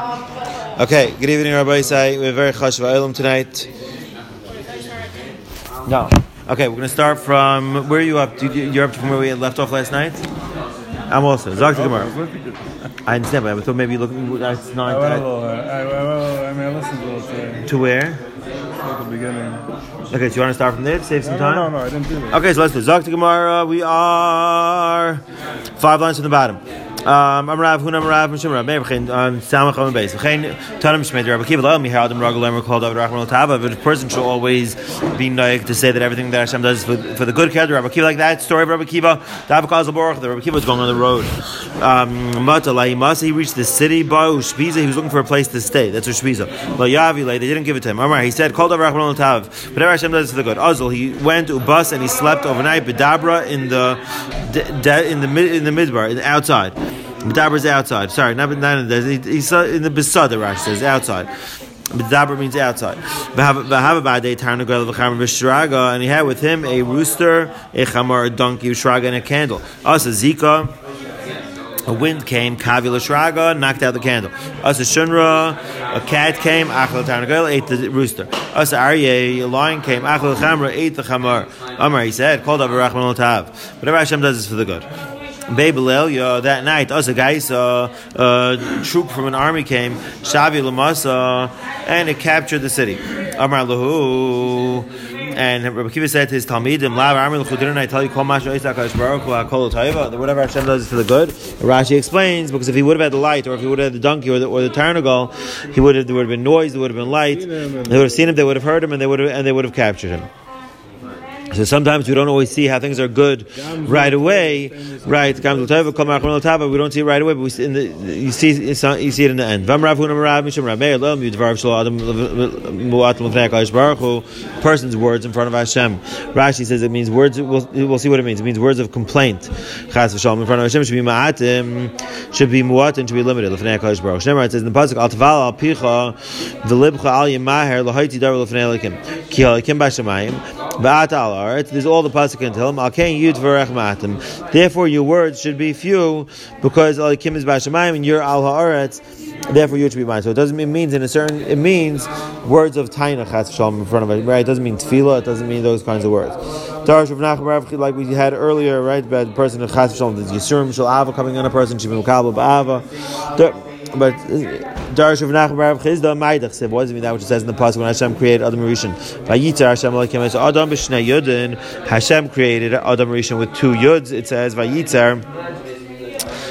Okay, good evening, Rabbi Isai. We're very chashuv Olam tonight. No. Okay, we're going to start from where are you up? to? You're up from where we had left off last night. I'm also Zak Gemara. I understand, but I thought maybe you're looking. That's I not. will, I, I, will, I mean, I listened to to where? at the beginning. Okay, so you want to start from there to save some No, time? no, no, I didn't do that. Okay, so let's do Zak Gemara. We are five lines from the bottom. Um, I'm Rav Huna, I'm Rav Mishim Rav Meir, V'chein, um, Samach on the base. V'chein, Tanam Shmei, Rabbi Kiva, La'al, Mihar, Adam, Ragul, Emer, called David, Rachman, Tava, but a person should always be naik to say that everything that Hashem does for, for the good character. Rabbi Kiva, like that story of Rabbi Kiva, David Kazal Baruch, the Rabbi Kiva was going on the road. Um, Mata, La'imasa, he reached the city, Ba'u, Shpiza, he was looking for a place to stay. That's what Shpiza. La'yavi, they didn't give it to him. Amar, he said, called David, Rachman, Tav, whatever Hashem does for the good. Azul, he went to Ubas and he slept overnight, Bedabra, in the, in the, in the midbar, outside. Medaber is outside. Sorry, not, in the he's in the Besada, Rashi says, outside. Medaber means outside. And he had with him a rooster, a chamar, a donkey, a shraga, and a candle. Also Zika, a wind came, kavila shraga, knocked out the candle. Asa shunra, a cat came, achal tarnagol, ate the rooster. Asa aryeh, a lion came, achal chamra, ate the chamar. Amar, he said, called up a rachman tav. Whatever Hashem does is for the good. Babylel, that night, us a guy a troop from an army came, Shavi Lamasa, and it captured the city. Amar Lahu. And Rabbi Kiva said to his Talmidim, Lav Amar didn't I tell you, Kol Masha Isa Kadosh Baruch Hu, Kol Taiva, that whatever Hashem does is for the good? Rashi explains, because if he would have had the light, or if he would have had the donkey or the, or the tarnagal, he would have, there would have been noise, there would have been light, they would have seen him, they would have heard him, and they would have, and they would have captured him. So sometimes we don't always see how things are good right away, right? We don't see it right away, but we see in the, you see you see it in the end. Person's words in front of Hashem. Rashi says it means words. We'll, we'll see what it means. It means words of complaint. In front of Hashem should be ma'atim, should be muatim, should be limited. It says in the pasuk Al Taval Al Picha V'libcha Al Yemaher L'Haiti Dar L'fnei Elikim Ki Elikim B'Shamayim Ba'at Al Aretz. There's all the pasuk can tell him. Al Kain Yud Ma'atim. Therefore, your words should be few because Elikim is B'Shamayim and you're Al Haaretz. Therefore, you should be mine. So it doesn't mean means in a certain. It means words of taina chas shalom in front of it. Right? It doesn't mean tefillah. It doesn't mean those kinds of words. Of like we had earlier, right? About the person of chas shalom, the yisurim shal ava coming on a person, shivim kabel ba'ava. But uh, Darash of Nachman Rav Chisda Maidach said, it mean that which it says in the pasuk when Hashem created Adam Rishon? Vayitzar Hashem Elokim so Adam b'shnei yudin. Hashem created Adam Rishon with two yuds. It says Vayitzar.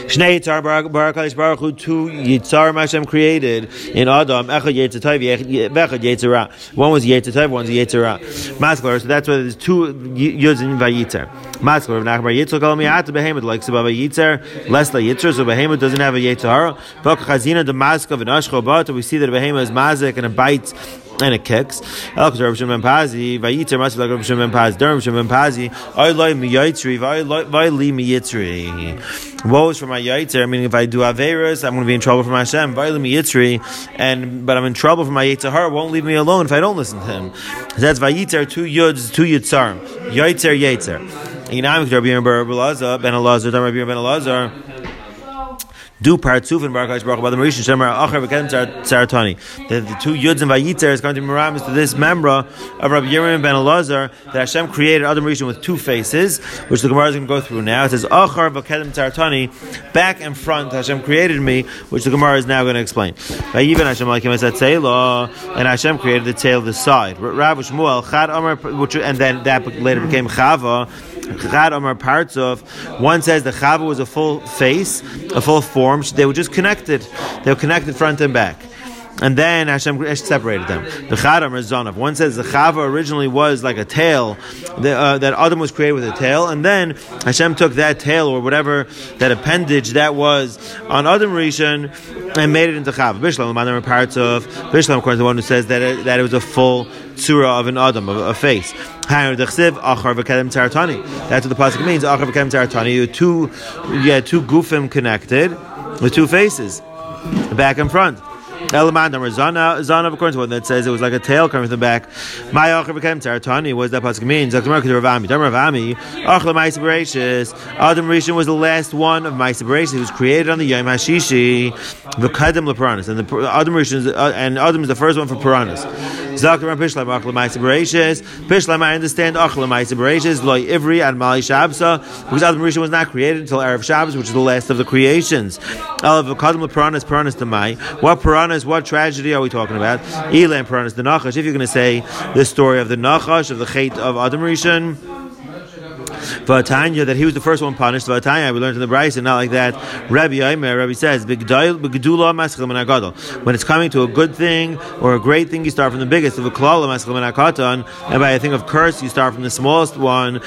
Shnei Yitzar Barak Hakadosh Baruch Hu two Yitzar Hashem created in Adam Echad Yitzar Tov Echad Yitzar One was Yitzar Tov, one's Yitzar Maskler. So that's why there's two Yuds in Vayitzar. Maskler of Nachbar Yitzar Kol Mi'at Behemoth like Sababa Yitzar less the Yitzar. So Behemoth doesn't have a Yitzar. Vok Chazina the Maskav and Ashko We see that Behemoth is Mazik and a bites and it kicks. Elk Rav Shimon Pazi, Vayitzer must like Rav Shimon Pazi, Durham Shimon Pazi, I like mi yitzri, I li mi yitzri. Woe is for my yitzer, meaning if I do Averas, I'm going to be in trouble for my Hashem, Vayli mi yitzri, and, but I'm in trouble for my Yitzhar, won't leave me alone if I don't listen to him. That's Vayitzer, two yuds, two yitzarim. Yitzer, yitzer. Yinam, Rabbi Ben Elazar, Ben Elazar, Rabbi Ben Elazar, do partzuf and barakach baruch the Marisha Shemar Acher v'kedem Tzaratani. The the two yuds and vayitzer is going to be miramis to this memra of Rabbi Yerim ben Elazar that Hashem created Adam Rishon with two faces, which the Gemara is going to go through now. It says Acher v'kedem Tzaratani, back and front Hashem created me, which the Gemara is now going to explain. Vayiven Hashem Lakim Esat and Hashem created the tail, the side. Rav Shmuel Chad and then that later became Chava. Chad parts of one says the Chava was a full face, a full form. They were just connected. They were connected front and back. And then Hashem separated them. The Chad Amar One says the Chava originally was like a tail, uh, that Adam was created with a tail, and then Hashem took that tail or whatever that appendage that was on Adam Rishon and made it into Chava. Bishlam, the parts of Bishlam, according to the one who says that it, that it was a full tzura of an Adam, of a face. That's what the pasuk means. Achar v'kedem taratani. You two, had two gufim connected with two faces, back and front. Elamad or Zana, Zana, according to one that says it was like a tail coming from the back. My Acher became Taratani. What does that pasuk mean? Zaktamar Kedur Ravami. Damar Ravami. Achla Maisa. Adam Rishon was the last one of Maisa Bereshis. He was created on the Yom Hashishi. V'Kadem LeParanis. And the Adam Rishon is, uh, and Adam is the first one for Paranis. Zaktamar Pishlam Achla Maisa Bereshis. Pishlam, I understand Achla Maisa Bereshis. Loi Ivri and Mali Shabsa. Because Adam Rishon was not created until Erev Shabbos, which is the last of the creations. Alav V'Kadem LeParanis. Paranis to Mai. What Paranis? What tragedy are we talking about? Elam Paranis the Nachash. If you're going to say the story of the Nachash of the Chait of Adam Rishon. Vatanya that he was the first one punished. Vatanya we learned in the Braisa and not like that. Rabbi Aimer, Rabbi says, "B'gedula maschil min When it's coming to a good thing or a great thing, you start from the biggest. Of a and by a thing of curse, you start from the smallest one.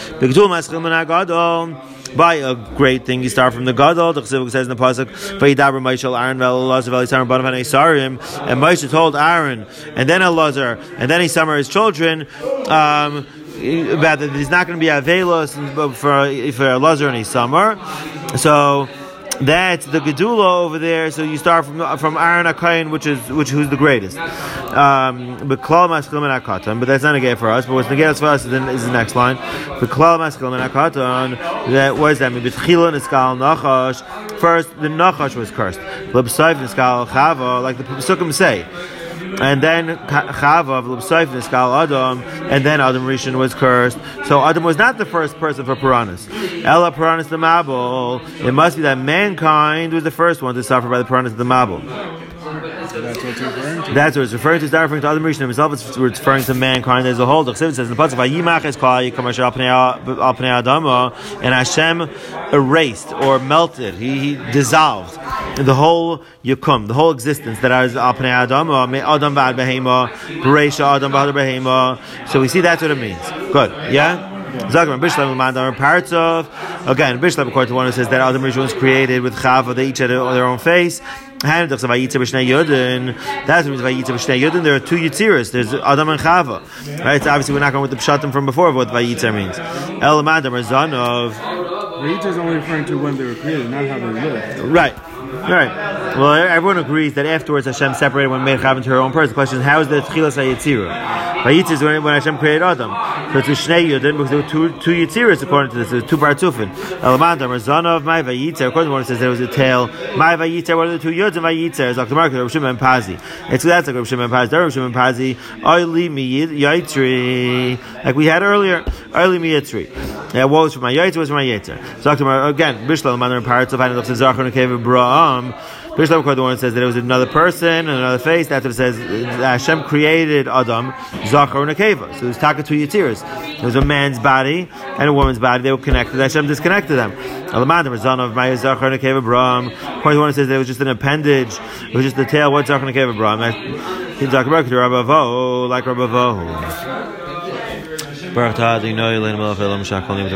By a great thing. You start from the Gadol. The Chesivik says in the pasuk, "Vayidaber Moshe Aaron ve'Elazar ve'Lisarim banav Sarim." And Moshe told Aaron, and then Elazar, and then he summoned his children. Um, about that he's not going to be avelos for for Lazar in a summer. So that's the gedula over there. So you start from from Aaron Akayin, which is which who's the greatest. Um, but klal maskil akatan, but that's not a gay for us. But what's the gay for us is the, is the next line. But klal maskil akatan. That what does that mean? B'tchila niskal nachash. First, the nachash was cursed. Chava, like the Pesukim say and then Chava of Niskal Adam, and then Adam Rishon was cursed. So Adam was not the first person for Paranis. Ella Paranis the Mabul. It must be that mankind was the first one to suffer by the Paranis of the Mabul. That's what it's referring to. That's what it's referring to. It's not referring to Adam Rishon himself. It's referring to mankind as a whole. The Chesed says in the pasuk, and Hashem erased or melted. He, he dissolved the whole Yukum, the whole existence that is Apnei Adama, Adam Ba'ad Behema, Beresha Adam Ba'ad Behema. So we see that's what it means. Good. Yeah. Zagman Bishlam Mandar are parts of again Bishlam according to one who says that Adam Rishon was created with Chava, they each had their own face. That's what means Vayitza B'Shnei Yudin. There are two Yitziras. There's Adam and Chava. Right? So obviously we're not going with the Pshatim from before of what Vayitza means. El Madam or Zanov. Vayitza is only referring to when they were created, not how they lived. Right. Right. Well, everyone agrees that afterwards Hashem separated when made Chava into her own person. The question is, how is the Tchilas HaYitzira? Vayitza is when, Hashem created Adam. So it's Shnei Yudin because there were two, two Yitziras according to this. There were two Partzufin. El Madam or Zanov, My Vayitza. According to one, it says there was a tail. My Vayitza, what are the two Yuds and Vayitza? It's like the market, Rav Shimon Pazi. It's that's like Rav Shimon Pazi. Rav Shimon Pazi. Oili Yaitri. Like we had earlier. Oili Miyitri. Yeah, what was from my Yaitri was from my Yitzer. So again, Bishlam, Madam Paratz of Hanadov and of Braam. Bishlam the one says that it was another person, and another face. That's what it says. Hashem created Adam, Zachar and Akeva. So there's taka two Yitziras. There was a man's body and a woman's body. They were connected. Hashem disconnected them. Alamadam, son of Maya Zachar and Akeva Braam. Point one says that it was just an appendage. It was just the tail. What Zachar and Akeva Rabba like Rabba Vo. Baruch Ta'ad Inoi Lein Melech Elam Shakol Yim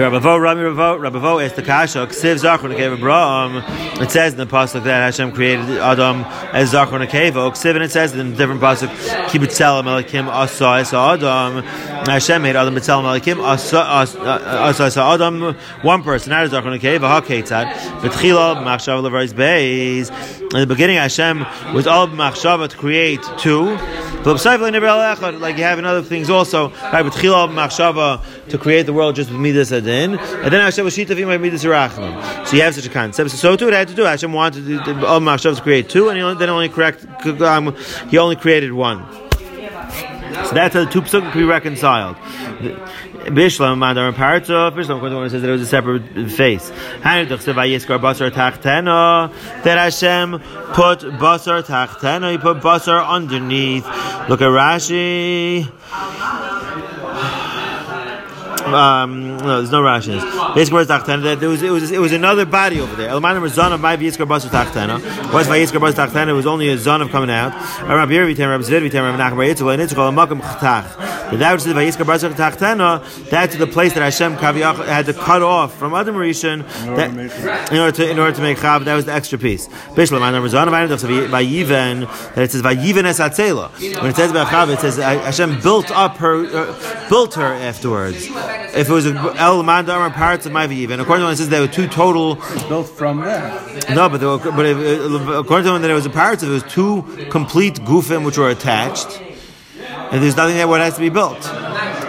the Rabavo, Rami Ravo, the Kasha, Ksiv Zachron Abraham. It says in the pasuk that Hashem created Adam as Zachron Akeva. Ksiv, and it says in the different pasuk, Kibitzel Melakim Asa Asa Adam. Hashem made Adam Bitzel Melakim Asa uh, Asa Adam. One person, not as Zachron Akeva. Ha Ketzad. Betchila Machshav Levaris Beis. In the beginning, Hashem was all Machshava to create two. Like you have in other things also, right? Betchila Machshava to create the world just with Midas Adin, and then Hashem was Shitavim by Midas Rachman. So you have such a concept. So too it had to do. Hashem wanted the Al Machshav to create two, and he only, then only correct. Um, he only created one. So that's how the two psukim can be reconciled. Bishlam Madar Paratov. Bishlam one says that it was a separate face. That Hashem put basar tachtena. He put basar underneath. Look at Rashi um, no, there's no Rashi's. Basically, where's Tachtana? There was, it was, it was another body over there. Elmanim was zon of my Yiskar Basu Tachtana. What's my Yiskar Basu Tachtana? It was only a zon of coming out. Rabbi Yeri Vitam, Rabbi Zvid Vitam, Rabbi Nachman Yitzchak, and Yitzchak, Makam Chtach. That was the Vayiskar Basu Tachtana. That's the place that Hashem Kaviyach had to cut off from other Rishon in order to in order to make Chav. That was the extra piece. Bishlam, and Zon of Vayiven, that it says Vayiven Es Atzela. When it says about Chav, it says Hashem built up her, uh, built her afterwards. If it was a El Mandar parts of my and according to one it says there were two total. Built from there. No, but were, but if, according to one there was a parts, of it was two complete gufim which were attached, and there's nothing where it has to be built.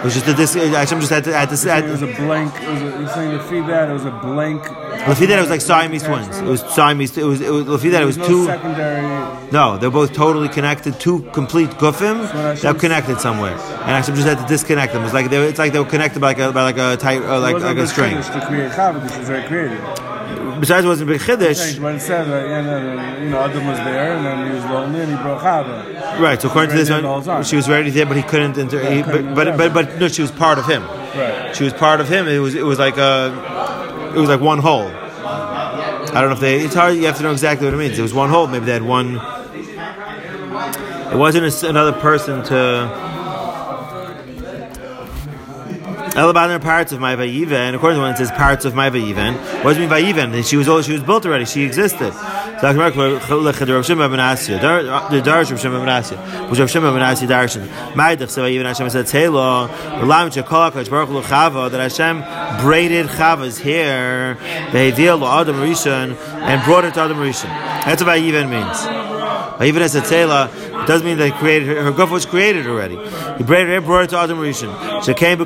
It was just that this. Actually, just had to. Had to It was a blank. It was a, you're saying to it was a blank. Lefi that it was like Siamese twins. It was Siamese. It was. It was Lefi it was no two. secondary. No, they're both totally connected. Two complete gufim that were connected somewhere, and actually just had to disconnect them. It's like they. Were, it's like they were connected by like a by like a tight uh, like like a string. To create Chava, this was already created. Besides, it wasn't big chiddush. But it said that you know, you know, Adam was there, and then he was lonely, and he brought Chava. Right. So according to this Right there the whole one, she was already there, but he couldn't enter. He, couldn't but, but but but no, she was part of him. Right. She was part of him. It was it was like a it was like one whole. I don't know if they. It's hard. You have to know exactly what it means. It was one whole. Maybe they had one. It wasn't another person to. Elaban are parts of my. And according to one, it says parts of my vayiven. What does mean vayiven? She was all she was built already. She existed. So I can mark the Rav Shimon ben Asya. The Darsh Rav Shimon ben Asya. Was Rav Shimon ben Asya Darshan. Ma'idach so vayiven Hashem said Tzelo. L'lam shekol HaKadosh Baruch Hu that Hashem braided Chava's hair. Vehevil Adam Rishon and brought it to Adam Rishon. That's what vayiven means. Even as a tzela, it doesn't mean that created her. Her guf was created already. He brought it, brought it to Adam Rishon. She came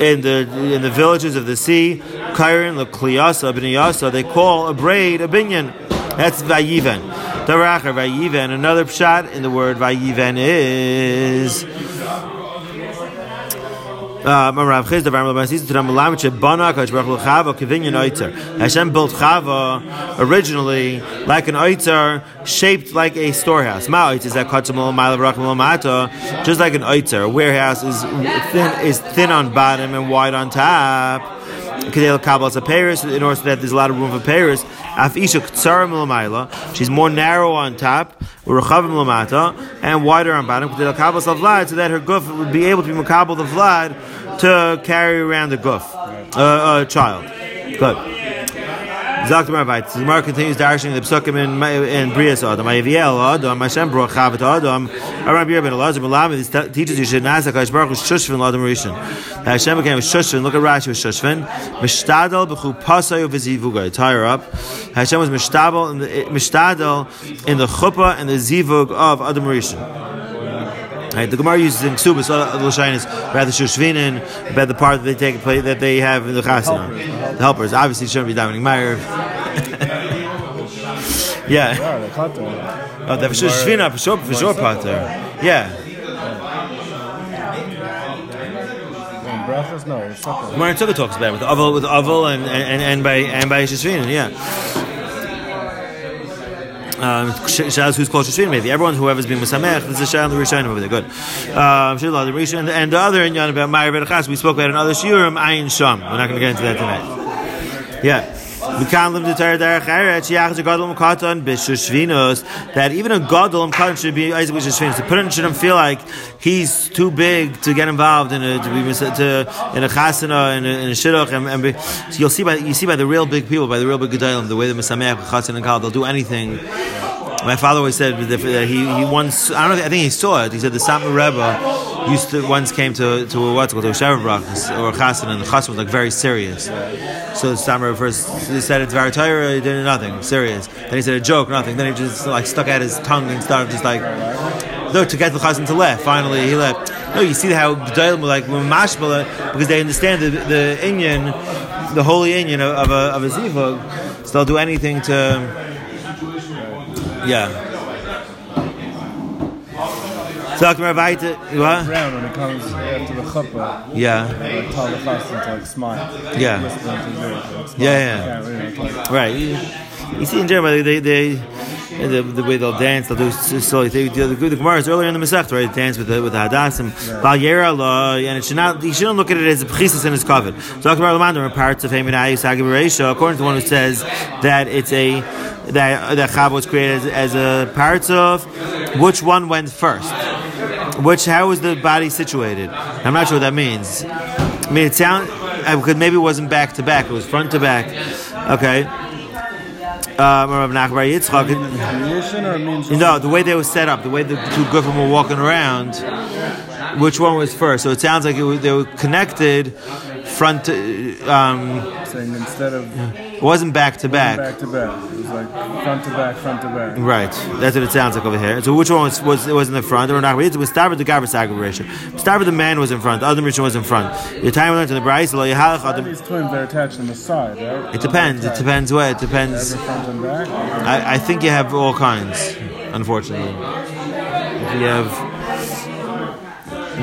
in the in the villages of the sea. Kairin l'kliyasa b'niyasa. They call a braid a binyan. That's vayiven. Daracher vayiven. Another pshat in the word vayiven is. Hashem built Chava originally like an Oitzer, shaped like a storehouse. Ma Oitzer is that just like an Oitzer. A warehouse is thin, is thin on bottom and wide on top. Kedel Kabbalas a Paris, in order that there's a lot of room for Paris. Af Isha Ktsara she's more narrow on top, and wider on bottom. So that her guf would be able to be Makabal the Vlad to carry around the guf, uh, a child. Good. Zakt Marvite. The Gemara continues darshan the psukim in in Brias Adam. Ayaviel Adam. Hashem brought Chavat Adam. Aram Bir ben Elazar Malami. This te- teaches you should not say Kadosh Baruch Hu Shushvin Adam Rishon. Hashem became a Shushvin. Look at Rashi with Shushvin. Mishtadel b'chu pasayu. Tie her up. Hashem was mishtadel in the mishtadel in the chuppah and the zivug of Adam Rishon. Right, the Gemara uses in Ksubas, the Lashain is rather Shushvinin, about the part that they take play that they have in the Chasana. The helpers. Obviously, shouldn't be Dominic Meyer. yeah. Oh, the Shushvina, for sure, for sure, Pater. Yeah. Brachas, no. Gemara Tukkah talks about it with Aval, with Aval and, and, and by and by Shushvina, yeah. Um, Shaz who's called Shishvin, maybe everyone whoever's being Musamech, this is Shah and the Rishayim over there. Good. Um, the Rishayim and the other inyan about Berachas we spoke about in other shiurim Sham. We're not going to get into that tonight. Yeah. That even a gadol katan should be Isaac b'shushvinos. The parent shouldn't feel like he's too big to get involved in a to be to in a chasana in a, in a shidduch and, and be, so you'll see by you see by the real big people by the real big gedolim the way the misameach chasana and kal they'll do anything. My father always said that that he, he once I don't know I think he saw it. He said the Satmar Rebbe used to once came to to a what's called a Shabbat brachas or a chassan and the chassan was like very serious. So Rebbe first he said it's very Torah, he did nothing serious. Then he said a joke, nothing. Then he just like stuck out his tongue and started just like no to get the chassan to laugh. Finally he left. No, you see how Gedolim like mashmala uh, because they understand the the Inyan, the holy Inyan of, of a of a zivug. So they'll do anything to. Yeah. Sag mir weiter. What? Brown when it comes after the chuppah, Yeah. like tell the chassan to like smile. Yeah. To. Yeah, yeah. Right. You, you see in Germany, they, they, the, the way they'll dance, they'll do s- slowly. They, the, the, the Gemara is earlier in the Masech, right? They dance with the with the Hadassim. Yera and it should not. You shouldn't look at it as a pchisis and his covet. So Lamandar are parts of Haman Agabaresha, according to one who says that it's a that that Chav was created as, as a parts of. Which one went first? Which how was the body situated? I'm not sure what that means. I mean, it sound because maybe it wasn't back to back; it was front to back. Okay. Um, Rav Nachman Bar Yitzchak. creation or No, the way they were set up, the way the two Gufim were walking around. Which one was first? So it sounds like it was, they were connected front to, um, Saying instead of it wasn't back to back. back to back, it was like front to back, front to back. Right, that's what it sounds like over here. So which one was was, it was in the front? Or not? It was started the Gabra Sagration. Started the man was in front. The other mission was in front. The time we learned in the Braisa, lo All adam- these twins they're attached on the side, right? it depends. It depends what. It depends. Front and back. I, I think you have all kinds. Unfortunately, you have,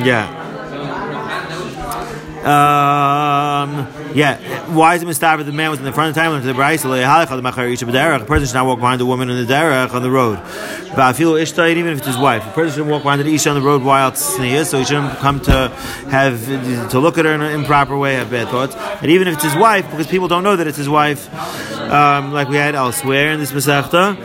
yeah. Um, yeah. Why is it mistaber? The man was in the front of the time to the Braisa. The person should not walk behind the woman in the derech on the road. But even if it's his wife. The person shouldn't walk behind the isha on the road while it's sneer, so he shouldn't come to have to look at her in an improper way, have bad thoughts. And even if it's his wife, because people don't know that it's his wife, um, like we had elsewhere in this Masechta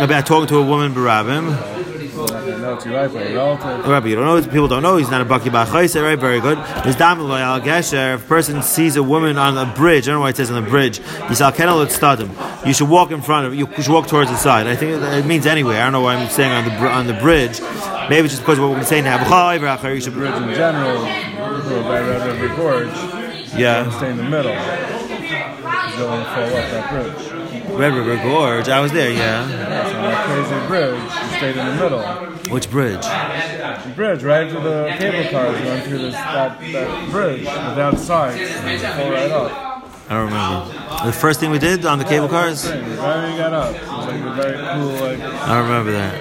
about talking to a woman barabim. Okay, no, it's your wife or a relative. Rabbi, you don't know. People don't know. He's not a baki b'achaisa, right? Very good. His dam al gesher. If a person sees a woman on a bridge, I don't know why it says on the bridge. Yisal kenel stadim. You should walk in front of. You should walk towards the side. I think it, means anyway. I don't know why I'm saying on the on the bridge. Maybe it's just because of what we're saying now. You should Bridge in general, by Red Gorge, Yeah. stay in the middle. You don't want to fall off that bridge. Red River Gorge. I was there. Yeah. Yeah, on that crazy bridge, you stayed in the middle. Which bridge? The bridge, right to the cable cars, went through this, that, that bridge without you fall right up. I don't remember. The first thing we did on the cable cars. Right, you got up. It was like a very cool, like, I remember that.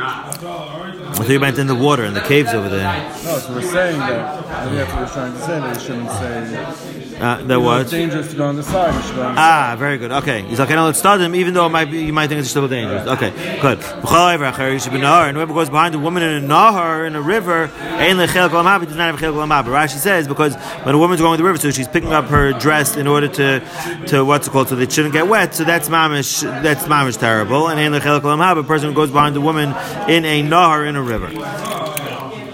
I think you meant in the water in the caves over there. no, so we're saying that, I think that's what we're trying to say, that you shouldn't say, Uh, know, was. it's dangerous to go on the side, you should go on the Ah, very good. Okay, he's like, know it's him, even though it might be, you might think it's still dangerous. Okay, good. And whoever goes behind a woman in a nahar in a river, ein lechel kol ha'mab, it does not have a. But Rashi says because when a woman's going with the river, so she's picking up her dress in order to, to what's it called, so it shouldn't get wet. So that's mamish, that's mamish terrible. And ein lechel kol ha'mab, a person who goes behind a woman in a nahar in a river.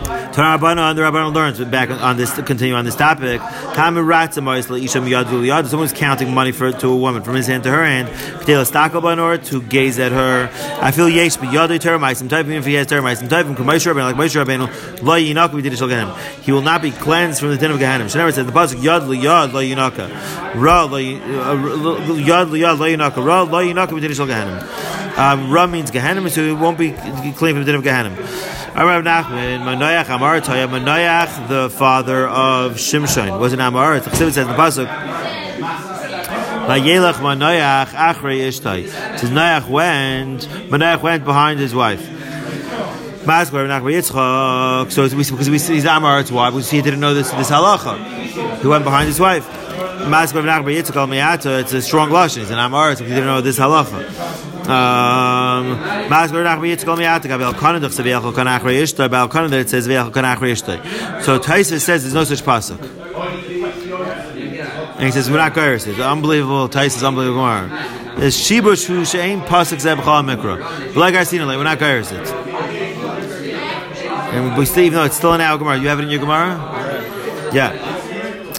Tarabana and the Rabbanah learns back on this to continue on this topic. Someone's counting money for to a woman from his hand to her hand. To gaze at her. I feel yesh but yadu termaisim even if he has termaisim Rabbeinu like Moshe Rabbeinu lo yinaka we did. He will not be cleansed from the din of Gehenim. She never said the pasuk yad li lo yinaka ra lo uh, yad li lo yinaka ra lo yinaka we did. Um, Ra means Gehenim, so it won't be clean from the din of Gehenim. Rav Nachman, Manoach Amar Toya, Manoach, the father of Shimshon, was an Amar. The says in the pasuk. Vayelach Manoach Achrei Ishtai. Says Noach went, Manoach went behind his wife. So it's because we see he's Amar, it's why because he didn't know this this halacha. He went behind his wife. It's a strong lashon. It's an Amar, so he didn't know this halacha. Um, it says. So Taisa says there's no such pasuk. And he says, we're not Gairis. It's unbelievable. Tais is unbelievable. There's Shibush who she'ain pasuk zeb mikra. Like I seen it, we're not Gairis. It. And we still, even though it's still in our Gemara, you have it in your Gemara? Yeah.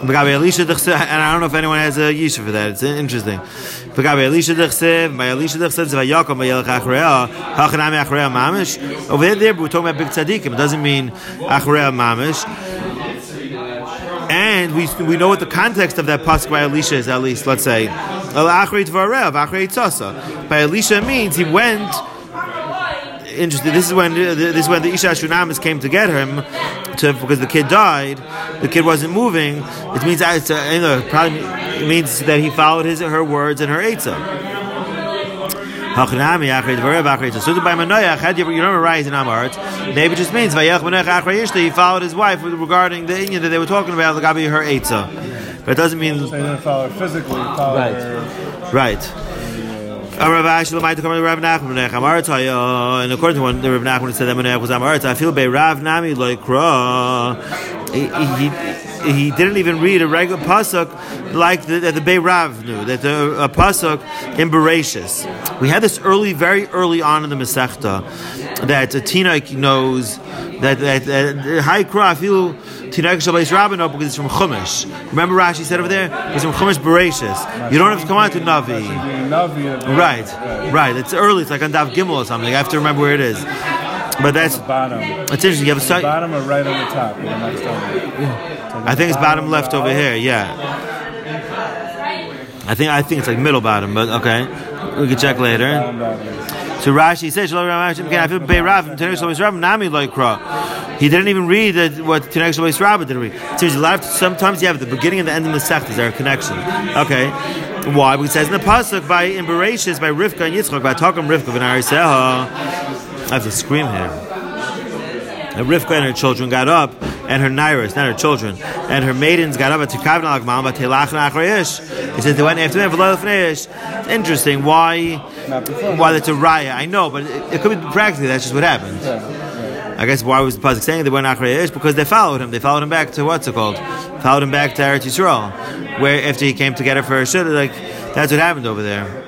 Begabe Elisha Dechsev, and I don't know if anyone has a Yisha for that. It's interesting. Begabe Elisha Dechsev, by Elisha Dechsev, Zva Yaakov, by Yelech Achreya, Hachanami Achreya Mamish. Over there, we're talking about big tzaddikim. It doesn't mean Achreya Mamish. And we, we know what the context of that pasuk by Elisha is, at least, let's say. By Elisha means he went interesting. This is when this is when the Isha Shunamis came to get him, to because the kid died. The kid wasn't moving. It means that it's, uh, you know, probably it means that he followed his her words and her eitzah. Hachanami achrei dvarev achrei. So by Manoach, had you remember rise in Amart? Maybe it just means vayach Manoach achrei ishta. He followed his wife regarding the Indian that they were talking about, the gabi her eitzah. But it doesn't mean So you didn't follow her physically, you followed Right. her. right. Oh, and according to one, the Rav Nachman said that Menech was Amarataya. I feel by Rav Nami Loikra. He, he, he didn't even read a regular pasuk like the, that the Rav knew that the a pasuk in Bereshis. We had this early, very early on in the Masechta that a Tinaik knows that that, that High. I feel Tinaik Shabbat Rabbino because it's from Chumash. Remember Rashi said over there it's from Chumash Bereshis. You don't have to come out to Navi. Being Navi of- Right, right. It's early. It's like on Dav Gimel or something. I have to remember where it is. But that's bottom. it's interesting. You have a side. bottom or right on the top? or the next one? I think it's bottom left over here. Yeah. I think I think it's like middle bottom, but okay, we can check later. So Rashi says. He didn't even read that what Tanakh Shalom Rav didn't read. So there's a lot of, sometimes you have the beginning and the end of the sect is there a connection. Okay, why? Because it says in the pasuk by in Bereshis by Rivka and Yitzchak by Takam Rivka and. I have to scream here. And Rivka and her children got up, and her nairas, not her children, and her maidens got up at Tikavna Lagmal, but Telachna Achrayish. He says they went after them for Lelafneish. Interesting. Why? Why that's a raya? I know, but it, it could be practically that's just what happened. I guess why was the pasuk saying they went Achrayish? Because they followed him. They followed him back to what's it called? Followed him back to Eretz Yisrael, where after he came together for a shul, like that's what happened over there.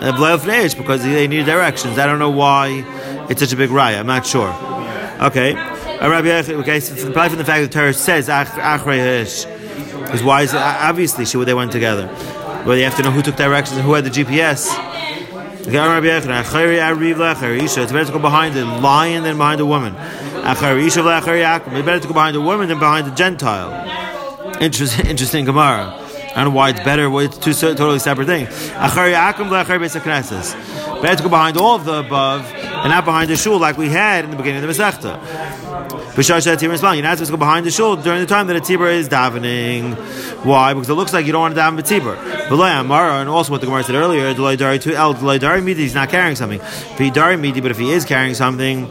Because they needed directions. I don't know why it's such a big raya. I'm not sure. Okay. Uh, Rabbi Yochanan- Okay, so probably from the fact that the Torah says Ach- Achrayish. Because why is it? Obviously, she they went together. Well, you have to know who took directions and who had the GPS. Rabbi Isha. It's better to go behind a lion than behind a woman. It's better to go behind a woman than behind a Gentile. Interesting, interesting Gemara. I don't know why it's better. Why it's two totally separate things. Better to go behind all of the above and not behind the shul like we had in the beginning of the Masechta. You're not supposed to go behind the shul during the time that a Tibur is davening. Why? Because it looks like you don't want to daven with Tibur. And also what the Gemara said earlier, he's not carrying something. But if he is carrying something,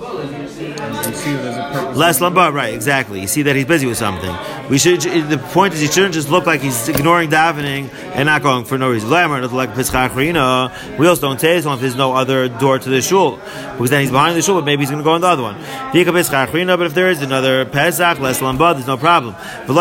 less lamba, right? Exactly. You see that he's busy with something. We should. The point is, he shouldn't just look like he's ignoring davening and not going for no reason. Like We also don't say long as there's no other door to the shul, because then he's behind the shul, but maybe he's going to go on the other one. But if there is another Pesach, less lamba, there's no problem. And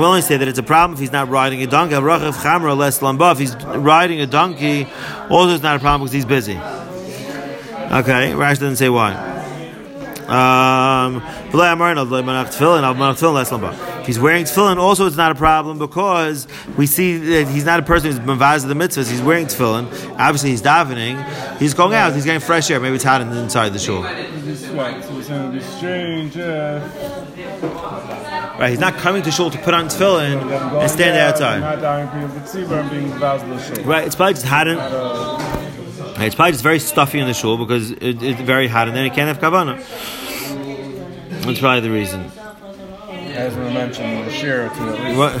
we only say that it's a problem if he's not riding a donkey. Less lamba. If he's riding a donkey, also it's not a problem because he's busy. Okay, Rash doesn't say why. Um, he's wearing tefillin, also it's not a problem because we see that he's not a person who's mavaz of the mitzvahs. He's wearing tefillin. Obviously, he's davening. He's going out. He's getting fresh air. Maybe it's hot inside the shul. Right? He's not coming to shul to put on tefillin and stand outside. Right? It's probably just hot in. Uh, It's probably just very stuffy in the shul because it, it's very hot, and then he can't have kavana. That's probably the reason. as we mentioned, the share two at least. What?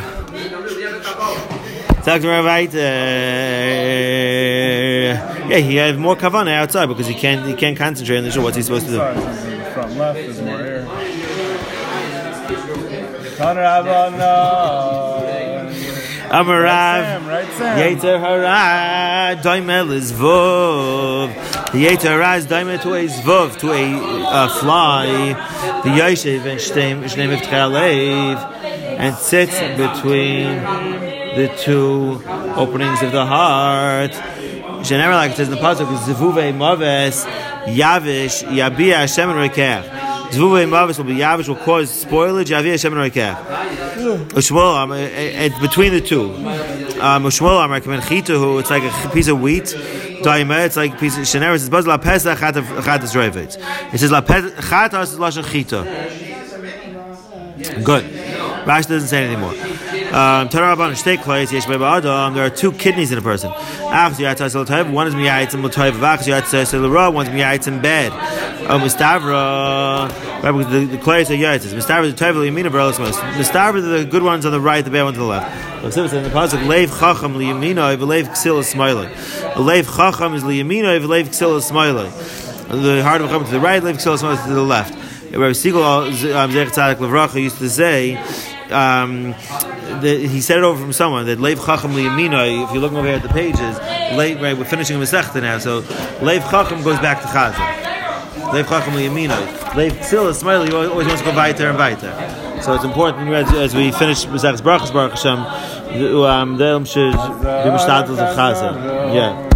Sagt mir weiter. Yeah, he has more kavana outside because he can't he can't concentrate on the show. What's he supposed to do? Sorry, this is in the front left, there's more air. Amarav. Sam, right, Sam? Yeter hara doimel is vov. The yeter hara is doimel to a zvov to a uh, fly. The yoshev and shneim shneim of and sits between the two openings of the heart. Shenever, like it says in the pasuk, is zivuve maves yavish yabia Hashem and rekech. Zivuve maves will be yavish will cause spoilage yavia Hashem and it- it's between the two. Um, Ushmuel, I recommend chitahu. It's like a piece of wheat. Daima, it's like a piece of shenever. It says buzz la pesach chatas revet. It says la pes- chatas is lashon chita. Good. Rashi doesn't say anything more. Um. There are two kidneys in a person. One is Miyayitzim L'Toiv. L'Ra. One's Miyayitzim Bed. Um, Mistavra. The, the are Yatzas. Mistavra the Toiv L'Yamina Barelas Mos. Mistavra the good ones on the right, the bad ones on the left. In the pasuk, Leiv Chacham L'Yamina. V'Leiv Ksila Smoilai. Leiv Chacham is L'Yamina. V'Leiv Ksila Smoilai. The heart of Chacham to the right. Leiv Ksila Smoilai to the left. Rabbi Siegel, um, Zech Tzadik Levracha used to say, um, that he said it over from someone that Leiv Chacham Liyamina. If you're looking over here at the pages, Leiv, right, we're finishing a Masechta now, so Leiv Chacham goes back to Chazan. Leiv Chacham Liyamina. Leiv Tzil Ismail, he always wants to go weiter and weiter. So it's important as, as we finish Masechtas Brachas Baruch Hashem, um, them should be mishtadels of Chazan. Yeah.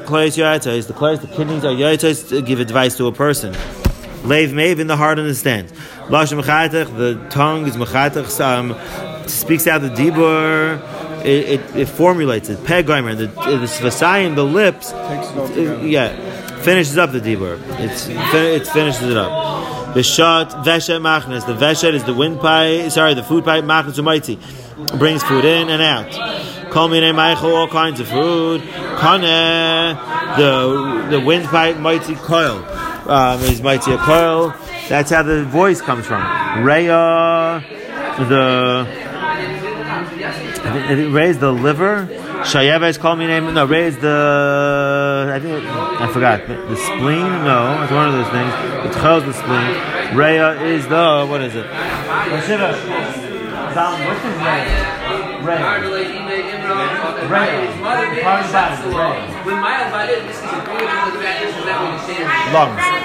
Kloyatzai, the Kloyatz, the kidneys are Yatzai to give advice to a person. Leiv Mav in the heart understands. Lash Mechatech, the tongue is Mechatech, um, speaks out the Dibur, it, it, it formulates it. Pegomer, the the svasayim, the lips, together. yeah, finishes up the dibur. It's it finishes it up. The shot veshet machnes. The veshet is the windpipe. Sorry, the food pipe machnes umaiti brings food in and out. Me Michael, all kinds of food. Kane, the the windpipe mighty coil um, is mighty a. That's how the voice comes from. Raya, the is the liver. Shayeva is called me name. No, raise the. I think I forgot the spleen. No, it's one of those things. Tchel is the spleen. Raya is the what is it? Shiva. Zam, What's his name? Ray. Lungs.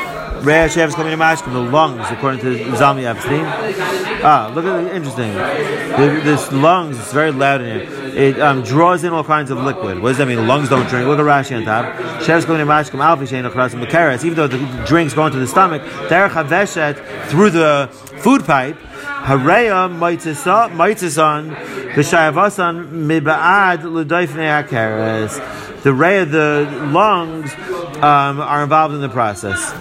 Ray Hashem is coming to Mashkim, the lungs, according to Zami Epstein. Ah, look at the interesting. The, this lungs, it's very loud in here. It um, draws in all kinds of liquid. What does that mean? Lungs don't drink. Look at Rashi on top. Shev's coming to Mashkim, Alfi Shein Achrasim Bekaris. Even though the drinks go into the stomach, Derech HaVeshet, through the food pipe, Hareya Maitzisan, the Shayavasan Miba'ad Ludaifnei HaKeres. The ray of the lungs um, are involved in the process.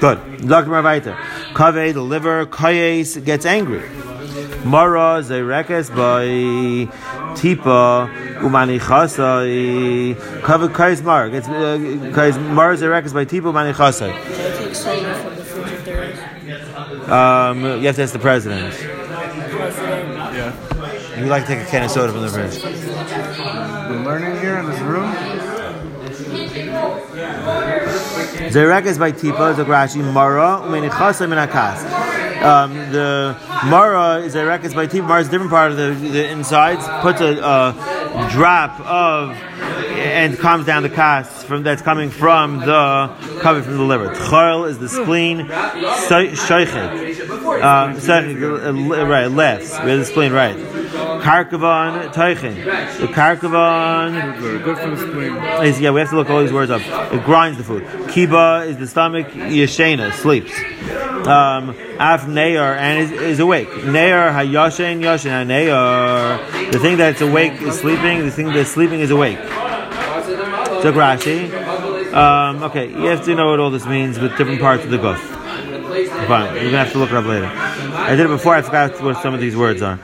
Good. Dr. Marvaita. Kave, the liver, Kayes gets angry. Mara Zerekes by Tipa Umanichasai. Kave Kayes Mar. Gets Kayes Mara Zerekes by Tipa Umanichasai. Take soda from the fridge if there is. Um, you have to ask the president. President. Yeah. You like to take a can of soda from the fridge. We're learning here in this room. Zerekes by Tipa is a Rashi Mara. Um, the Mara is Zerekes by Tipa. Mara is a different part of the, the insides. Puts a, a drop of and calms down the kas from that's coming from the coming from the liver. Tchol is the spleen. Shoichet. Um, uh, right, left. We have the spleen, right. Karkavan, Teichin. The Karkavan Good, good for the spleen. is yeah, we have to look all these words up. It grinds the food. Kiba is the stomach. Yeshena sleeps. Um, Af Neyar and is, is awake. Neyar Hayashen Yashen Neyar. The thing that's awake is sleeping. The thing that's sleeping is awake. So Rashi. Um, okay, you have to know what all this means with different parts of the guf. Fine, you're gonna have to look it up later. I did it before. I forgot what some of these words are.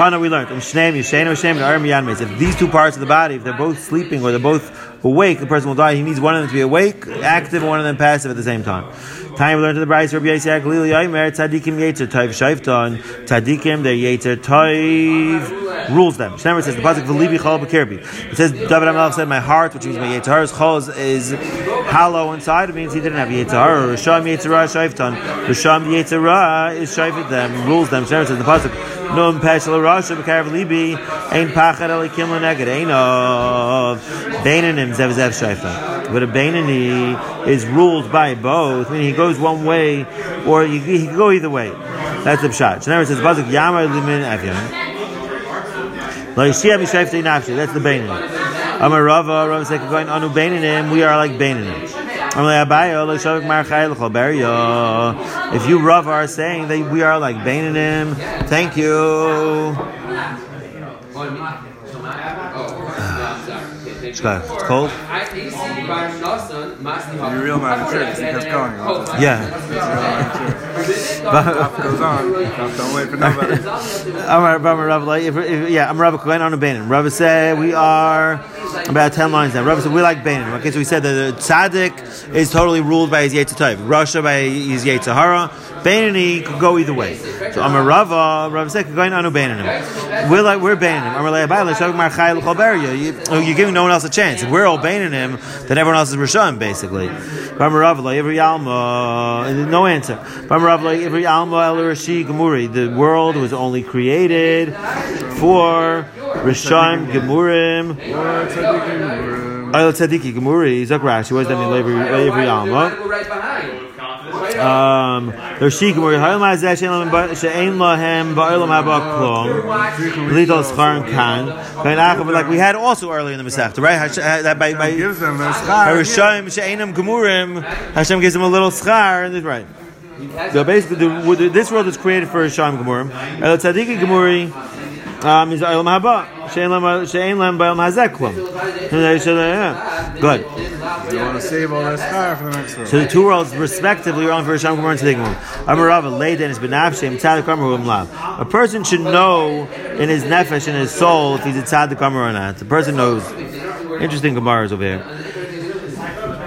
Tana, we learned. Um. If these two parts of the body, if they're both sleeping or they're both awake, the person will die. He needs one of them to be awake, active, and one of them passive at the same time. Time we learned to the Braisa, Rabbi Yisrael, Tzadikim, Yetzer, Toiv, Shaifton, Tzadikim, their Yetzer, Toiv, rules them. Shnemer says, the Pasuk, V'libi, Chol, B'kirbi. It says, David HaMelech said, my heart, which means my Yetzer, Chol is hollow inside. It means he didn't have Yetzer, or Risham, Yetzerah, Shaifton. Risham, Yetzerah is Shaifet them, rules them. Shnemer says, the Pasuk, Num peshel rasha b'karev libi ein pachad elikim leneged ein of beinanim zev zev shayfa. But a beinani is ruled by both. I mean, he goes one way, or he, he can go either way. That's the pshat. It says bazuk yamar limin avyon. Nafshi. That's the beinani. Amar Rava, Rava said, going oh, anu beinanim. We are like beinanim. If you Rav are saying that we are like Bainanim, thank you. It's cold? You're real church. He kept going. Yeah. Goes on. Don't wait for nobody. I'm a Rav, Rav, if, if, yeah, I'm Rav going on a Bainim. Rav said we are about 10 lines down. Rav said we like Bainim. Okay, so we said that the tzaddik is totally ruled by his Yetzirah. Russia by his Yetzirah. Bainani could go either way. So I'm a Rava, Rav said going on a Bainanim. We're like, we're Bainanim. I'm like, Abayla, Shag Marchai L'Chalberia. You're giving no one else a chance. If we're all Bainanim, then everyone else is Rishon, basically. No answer. The world was only created for Rishon, Gemurim, El Tzadiki, Gemuri, Rashi. What does that mean, every, every? Um, there's Shik where Hayom Hazeh She'en Lahem Ba'olam Haba Klom Lidol Schar and Kan like we had also earlier in the Masechta, right? That by by their. Harishayim She'enam Gemurim Hashem gives them a little schar, and right. So basically, the, this world is created for Hashem Gemurim. El Tzadiki Gemuri um, is Olam Haba. she'en lem she'en lem ba'al mazek klum. Good. You want to save all this car for the next one. So the two worlds, respectively, are on for Rishon Gemara and Tzedek Gemara. Amar Rava, Leiden is benafshem tzadik Amar Lav. A person should know in his nefesh, in his soul, if he's a tzadik Amar or not. The person knows. Interesting Gemaras over here.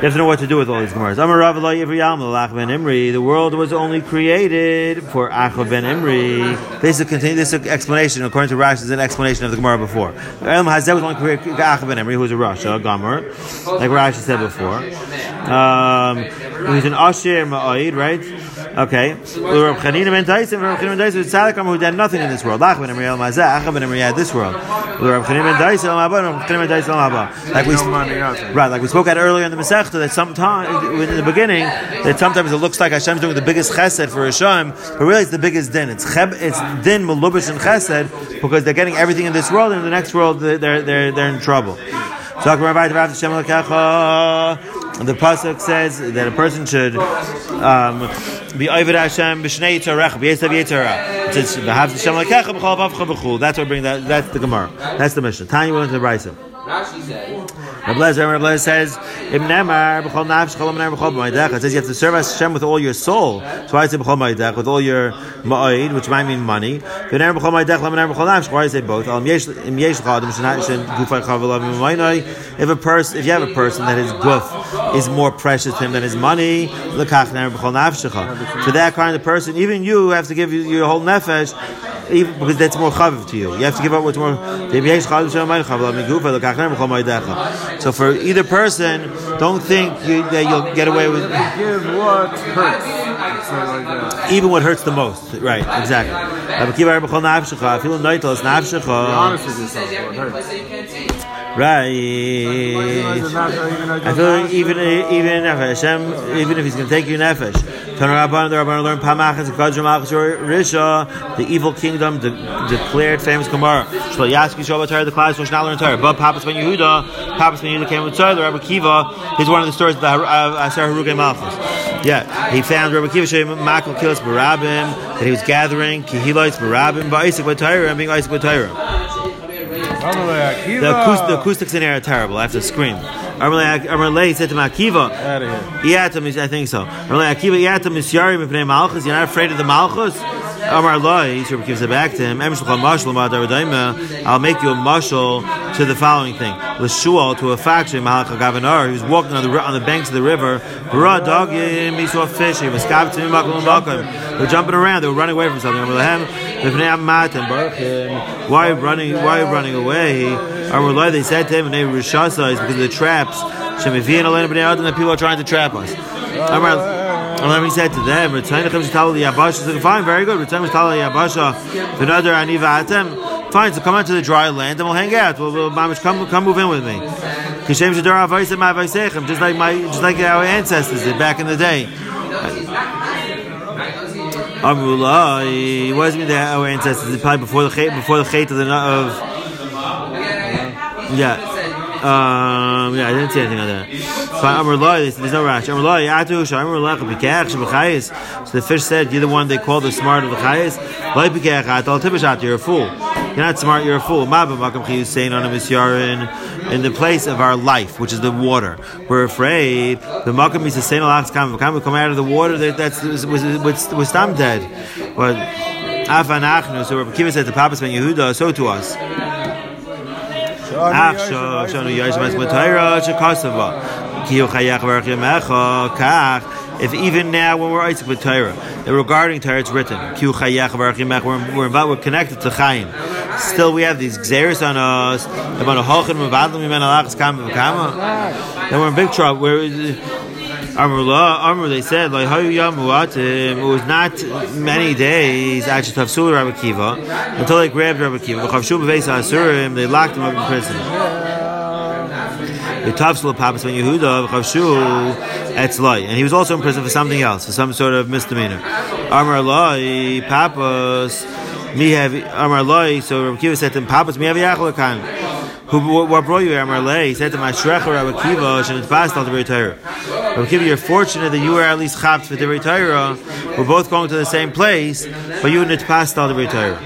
You have to know what to do with all these Gemaras. Amar Rav lo yivri l'ach ben Imri. The world was only created for Achav ben Imri. This is a continue, this is an explanation, according to Rashi, is an explanation of the Gemara before. Elam Hazeh was only Achav ben Imri, who was a Rasha, a Gomer, like Rashi said before. Um, he was an Asher Ma'aid, right? Okay. Rav Chanina ben Taisim, Rav Chanina ben Taisim was Tzadik Amar who did nothing in this world. Lach ben Imri, Elam Hazeh, Achav ben Imri had this world. Rav Chanina ben Taisim, Elam Haba, Rav Chanina ben Taisim, Elam Haba. Like we, No money out there. Right, like we spoke at earlier in the Masechta, that sometimes in the beginning, that sometimes it looks like Hashem's doing the biggest chesed for Hashem, but really it's the biggest din. It's cheb, it's din melubish and chesed because they're getting everything in this world, and in the next world they're they're they're, in trouble. The pasuk says that a person should um, be Ovid Hashem b'shnei yitzarech b'yesav b'chul. That's what bring that. That's the Gemara. That's the mission. Tanya went to the Braisa. Rabbi Lezer, Rabbi Lezer says, "Im nemar b'chol nafsh chol nemar b'chol b'maydech." It says you have to serve Hashem with all your soul. So why I say b'chol maydech with all your ma'id, which might mean money. V'nemar b'chol maydech, nemar b'chol nafsh. Why I say both? If a person, if you have a person that his guf is more precious to him than his money, b'chol. For that kind of person, even you have to give your whole nefesh. Even, because that's more chaviv to you. You have to give up what's more. So for either person, don't think you, that you'll get away with Give what hurts. It's not like that. even what hurts the most. Right, exactly. Be honest with yourself. What hurts. Right. I feel like even even if Hashem, even if He's going to take you nefesh, turn Rabban, the Rabban learn Pamachas Achashur Risha, the evil kingdom de- declared famous Gemara. Shlo Yaski Shoba Torah, the class which not learn Torah. But Papas Ben Yehuda, Papas Ben Yehuda came with Torah. The Rabbi Kiva is one of the stories of the Har- of uh, Asar Haruge Malchus. Yeah, he found Rabbi Kiva Shem Makal Kilas Barabim that he was gathering Kihilites Barabim by Isaac by Torah and being Isaac by Torah. The, acoust- the acoustics in here are terrible. I have to scream. Amalei said to Akiva, Out of here. Iatam, I think so. Amalei Akiva, Iatam Misyari Mipnei Malchus. You're not afraid of the Malchus? Amar Loi, Rabbi gives it back to him. Em Shulchan Mashal Ma'adar Daima. I'll make you a mashal to the following thing: L'shual to a factory. Malach Gavanar. He was walking on the on the banks of the river. Bara dogim. He saw fish. He was scabed to him. Makom makom. They were jumping around. They were running away from something. Why running? Why running away? Loi. They said to him, and they Rishasa is because of the traps. Shemivian Elena Bnei Adam. That people are trying to trap us. Amar. He said to them, "Return the Tala Yabasha." Fine, very good. Return the Tala Yabasha. Another Aniva Atem. Fine, so come out to the dry land and we'll hang out. We'll, we'll come, come move in with me. Just like my, just like our ancestors did back in the day. Amrullah, what does it that our ancestors probably before the chait, before the chait of the of yeah. Um, yeah, I didn't see anything on that. Fine, Amr Loi, there's no rash. Amr Loi, Yatu, Shamr Lech, Bikach, Shabachayis. So the fish said, You're the one they call the smart of the Chayis. Loi Bikach, Atal Tibashat, you're a fool. You're not smart, you're a fool. Mabba Makam Chiyus saying on a Misyarin, in the place of our life, which is the water. We're afraid the Makam is the same Alachs Kam, Kam, we come out of the water, that, that's, was, was, was, was Stam dead. But, Afanachnu, so Rabbi Kiva said to Papas Ben Yehuda, so to us. עכשיו, יש לנו יש מס בתוירה שכוסבה. כי הוא חייך ברך ימך, כך, if even now when we're Isaac with Torah, that regarding Torah it's written, ki hu chayach v'arach yimech, we're, we're, involved, we're connected to Chaim. Still we have these gzeris on us. Then we're in big trouble. We're, Amrullah, Amr, they said, like, it was not many days, actually, tafsul Rabbi Kiva, until they grabbed Rabbi Kiva. They locked him up in prison. The tafsul papas ben Yehuda, etzlai. And he was also in prison for something else, for some sort of misdemeanor. Amr Allah, papas, me have, Amr Allah, so Rabbi Kiva said to him, papas, me have yachalakan. Who, what, brought you here, Amarle? He said to Mashrecha Rabbi Kiva, Shem fast al Divrei Torah. Rabbi Kiva, you're fortunate that you were at least chapt for Divrei Torah. We're both going to the same place, but you didn't pass al Divrei Torah.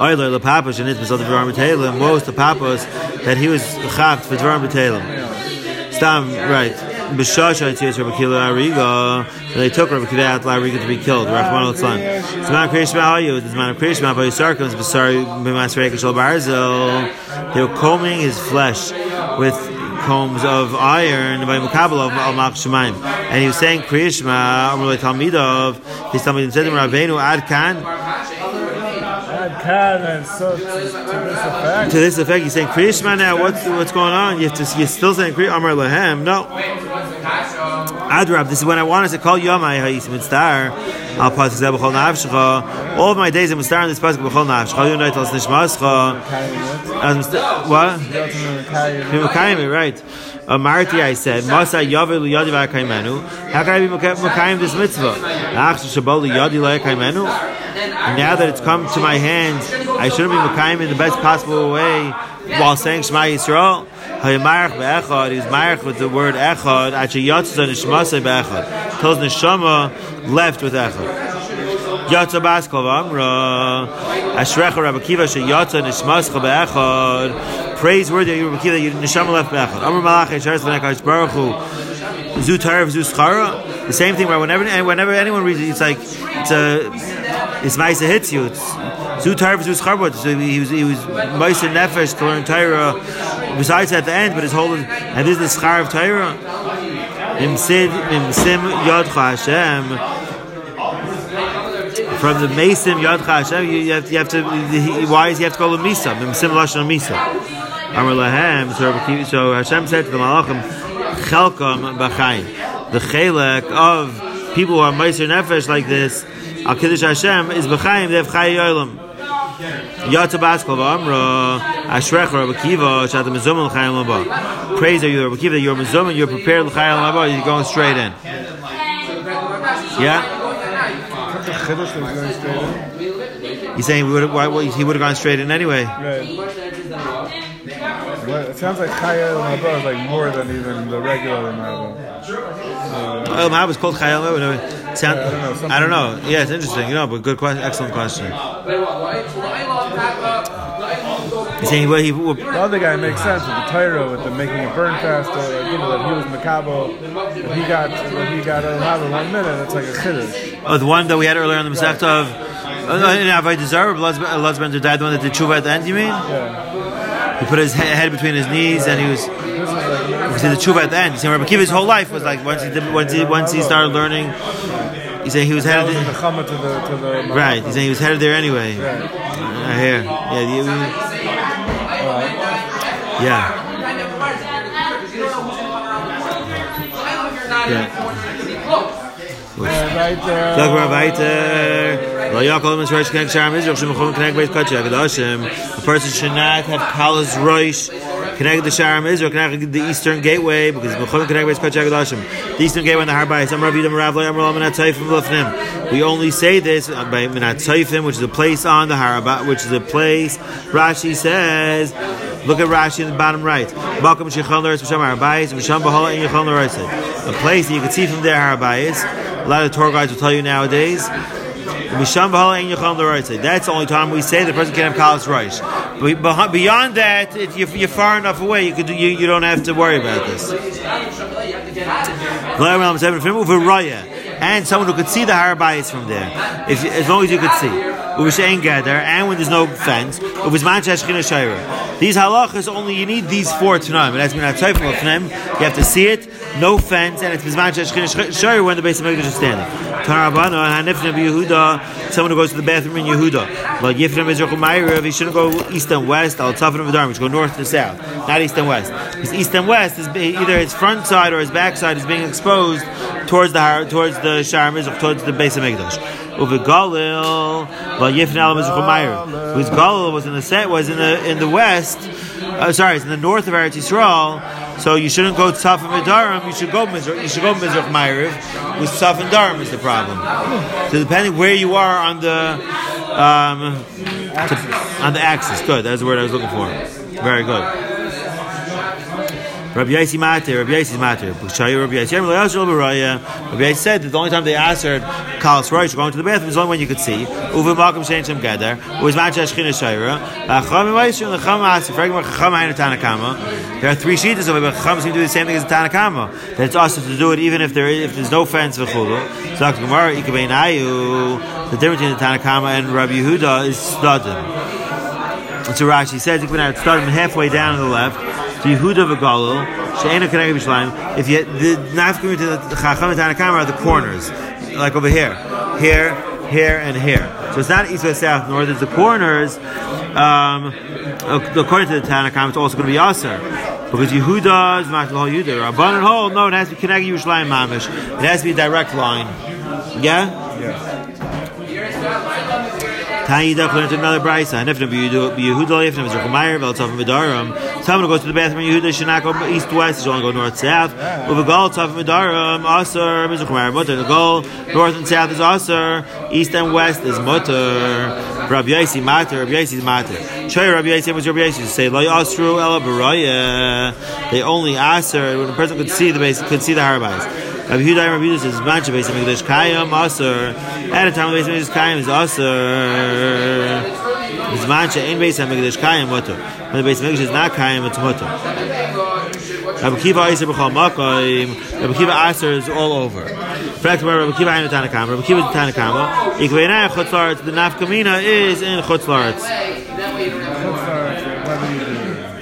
Oiler the papas and it's of the Dvarim B'Teilim. Most the papas that he was chapt for Dvarim B'Teilim. Stam right. B'Shasha Yitzis Rabbi Kila Ariga. They took Rabbi Kila out Ariga to be killed. Rahman al Tzlan. It's of Kriyish Ma'ayu. It's of Kriyish Ma'ayu. Sarkim is B'Sari B'Masrei Kishal Barzel. They were combing his flesh with combs of iron by Makabal of Al Mak Shemaim. And he was saying, Kriyishma, Amrulay Talmidov, said to him, Rabbeinu Ad Kan, Ad Kan and so to, to this effect. to this effect, he's saying, Kriyishma now, what's, what's going on? You have to, you're still saying Kriyish, Amr Lahem. No. Adrab, this is when I want us to call Yomai Ha'is Mitzdar. Al Pasuk Zeh B'chol Nafshecha. All of my days I'm in this Pasuk B'chol Nafshecha. Yonai Tals Nishmascha. As Mitzdar- What? Mekayim, right. Amarti, I said, Masa Yavu Liyadi V'akaimenu. How can I be Mekayim this mitzvah? Now that it's come to my hands, I shouldn't be Mekayim in the best possible way while saying Shema Yisrael. Hayamarach be'echad, he was marach with the word echad, actually yatzah nishmasei be'echad. Tells neshama left with echad. Yatza baskal v'amra, ashrecha Rabbi Kiva she yatza nishmascha be'echad. Praiseworthy Rabbi Kiva, you neshama left be'echad. Amr malach esheres v'nekash baruch hu, zu tarif zu schara. The same thing where whenever, whenever anyone reads it, it's like, it's a, it's it hits you. It's, Zu Tarv Zu Scharbot. So he was he was Moshe Nefesh to learn Torah. Besides at the end, but his whole and this is the Schar of Torah. Im Sid Im Sim Yodcha Hashem. From the Mesim Yodcha Hashem, you have, you have to. Why does he have to call to Misa? Misa. Amar. So So Hashem said to the Malachim, Chelkom B'chaim. The Chelek of people who are Meiser Nefesh like this. Al Kiddush Hashem is b'chaim. They have Chay Yolam. Yatsa Baskal V'Amra Ashrech Rabbi Kiva Shat Mezumah L'Chayim Laba. Praise are you Rabbi Kiva. You're Mezumah. You're prepared L'Chayim Laba. You're going straight in. Yeah. He's saying we would why- he would have gone straight in anyway. Right. Well, it sounds like Chaya Mabah is like more than even the regular Mabah. Oh, Mahab is called Chayil Laba. No, sound- I don't know, something- I don't know. Yeah, it's interesting. You know, but good question. Excellent question. He's saying well, he would. The other guy makes sense with the Tyro, with the making it burn faster, like, you know, that he was Makabo. If he got, if he got a Mabah one minute, it's like a Chiddush. Oh, the one that we had earlier on the Masechta of. Oh, no, in Avodah Zarah, Laz Ben died. The one that did tshuva at the end. You mean? Yeah. He put his head between his knees and he was. This is like, the tshuva at the end. He's saying Rabbi Kiva's whole life was like once he did, once he once he started learning. He said he was that was headed. the Chama to the, to the Right. He's saying he was headed there anyway. Right. I hear. Yeah. You, yeah. Right there. Sag mal weiter. A person should not have kalas rosh connect the Sharam is or connect the eastern gateway because Mechon connect beit kach yagdashim. The eastern gateway in the Harbai. Some Rav Yidam Rav Lo Yamar Minat Tzayfim Lefnim. We only say this uh, by Minat which is a place on the Haraba, which is a place. Rashi says. Look at Rashi in the bottom right. Harabayis B'Sham B'Hala In. A place that you can see from there Harabayis. A lot of tour guides will tell you nowadays. That's the only time we say the person can have Kalas. But Beyond that, if you're, far enough away, you could you, you don't have to worry about this. And someone who could see the Harabayis from there, if, as long as you could see. Uv'shein gather, and when there's no fence. Uv'zman shashchina shayra. These halachas only you need these four. But that's minat tzayfim lefnem. You have to see it, no fence, and it's bizman shashchina shayra when the base of Megiddo is standing. Tarabana hanifna Yehuda. Someone who goes to the bathroom in Yehuda. Like Yifna Mizrach Umayrav, he shouldn't go east and west. Al Tzafim V'Darim, which go north to south, not east and west. Because east and west is either his front side or his back side is being exposed towards the towards the Shar Mizrach, towards the base of Mikdash. Uve Galil, whose Galil was in the set was in the in the west. Uh, sorry, it's in the north of Eretz Yisrael. So you shouldn't go Tzaf and Darim. You should go Mizrach. You should go Mizrach Ma'ariv. With Tzaf and Darim is the problem. So depending where you are on the um, to- on the axis. Good. That's the word I was looking for. Very good. Rabbi Yaisi Mater, Rabbi Yaisi's Mater. Rabbi Yaisi. Said that the only time they answered Kalas Rosh going to the bathroom is only when you could see. Uve Malkum Shein Shem Geder. Was Macha Shechina Shayra. Uh, Chacham Yaisi and the Chacham Asi. Fragma Chacham Hainu Tanakama. There are three sheets of it, but Chacham seem to do the same thing as the Tanakama. That it's also to do it even if there is, if there's no fence v'chulu. So Dr. Gemara Ikabein Ayu. The difference between the Tanakama and Rabbi Yehuda is Stadim. So Rashi says, it's starting halfway down on the left, to Yehuda v'Galil, she'ena Keneged B'Shalayim. If you, the nafkamim to the Chacham and Tanakama are the corners, like over here, here, here, and here. So it's not east, west, south, north. It's the corners, um, according to the Tanakama, it's also going to be Aser. Because Yehuda is not whole Yehuda. Rabban and whole, no, it has to be Keneged Yerushalayim Mamish. It has to be a direct line. Yeah? Yeah. Taida learned another braisa. If Yehuda, if Nebuchadnezzar Chumayr, Veltzavim Vidarim, someone goes to the bathroom, Yehuda should not go east west, he should only go north south. With a goal, Tzavim Vidarim, Aser, Mizrach Mutter. The goal, north and south is Aser, east and west is Mutter. Rabbi Yaisi Mater, Rabbi Yaisi's Mater. Shoy Rabbi Yaisi was Rabbi Yaisi say, Lo Yasru Ela Baraya. They only Aser when a person could see the base, could see the harabais. Rabbi Yehuda Rabbi Yehuda says, "Mancha Beis Hamikdash Kayam Aser." At a time, the Beis Hamikdash Kayam is Aser. Mancha in Beis Hamikdash Kayam Mutter. When the Beis Hamikdash is not Kayam, it's Mutter. Rabbi Kiva Aser b'chol Makayim. Rabbi Kiva Aser is all over. Fact where Rabbi Kiva Ainu Tanakama. Rabbi Kiva is Tanakama. Ikveinai Chutzlaretz. The Nafkamina is in Chutzlaretz.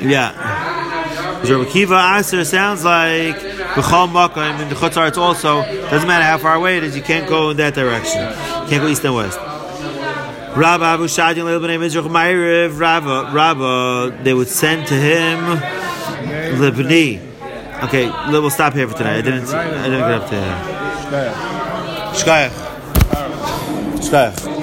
Yeah. Rabbi Kiva Aser sounds like B'chol in the Chutzlaretz also. Doesn't matter how far away it is. You can't go in that direction. You can't go east and west. Rabba Abu Shadin Leil B'nei Mizrach Ma'iriv Rabba Rabba they would send to him Libni. Okay, we'll stop here for tonight. I didn't I didn't get up to. Shkayach. Shkayach.